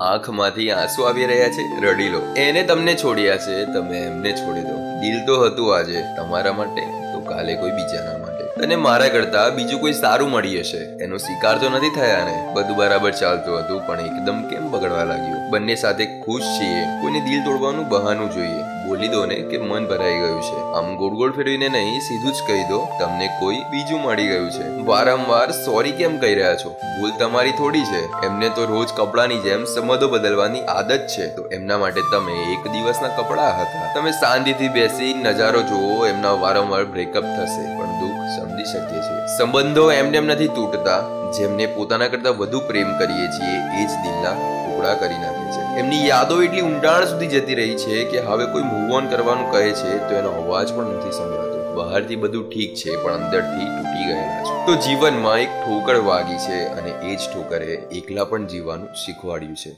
આંખમાંથી આંસુ આવી રહ્યા છે રડી લો એને તમને છોડ્યા છે, તમે એમને છોડી દો. દિલ તો હતું આજે તમારા માટે, તો કાલે કોઈ બીજાના માટે. તને મારા કરતા બીજું કોઈ સારું મળી હશે. એનો શિકાર તો નથી થયા ને. બધું બરાબર ચાલતું હતું, પણ એકદમ કેમ બગડવા લાગ્યું? બંને સાથે ખુશ છીએ. કોઈને દિલ તોડવાનું બહાનું જોઈએ. બોલી દો ને કે મન ભરાઈ ગયું છે. આમ ગોળ ગોળ ફેરવીને નહીં, સીધું જ કહી દો, તમને કોઈ બીજું મળી ગયું છે. વારંવાર સોરી કેમ કહી રહ્યા છો? ભૂલ તમારી થોડી છે. એમને તો રોજ કપડાની જેમ સંબંધો બદલવાની આદત છે. તો એમના માટે તમે એક દિવસના કપડા હતા. તમે શાંતિથી બેસી નજારો જુઓ, એમના વારંવાર બ્રેકઅપ થશે. પણ દુઃખ સમજી શકીએ છીએ. સંબંધો એમને એમ નથી તૂટતા, જેમને પોતાના કરતા વધુ પ્રેમ કરીએ છીએ, એ જ દિલના ટુકડા કરી નાખે છે. એમની યાદો એટલી ઊંડાણ સુધી જતી રહી છે કે હવે કોઈ મૂવ ઓન કરવાનું કહે છે, તો એનો અવાજ પણ નથી સંભળાતો. બહારથી બધું ઠીક છે, પણ અંદરથી તૂટી ગયેલા છે. તો જીવનમાં એક ઠોકર વાગી છે અને એ જ ઠોકરે એકલા પણ જીવવાનું શીખવાડ્યું છે.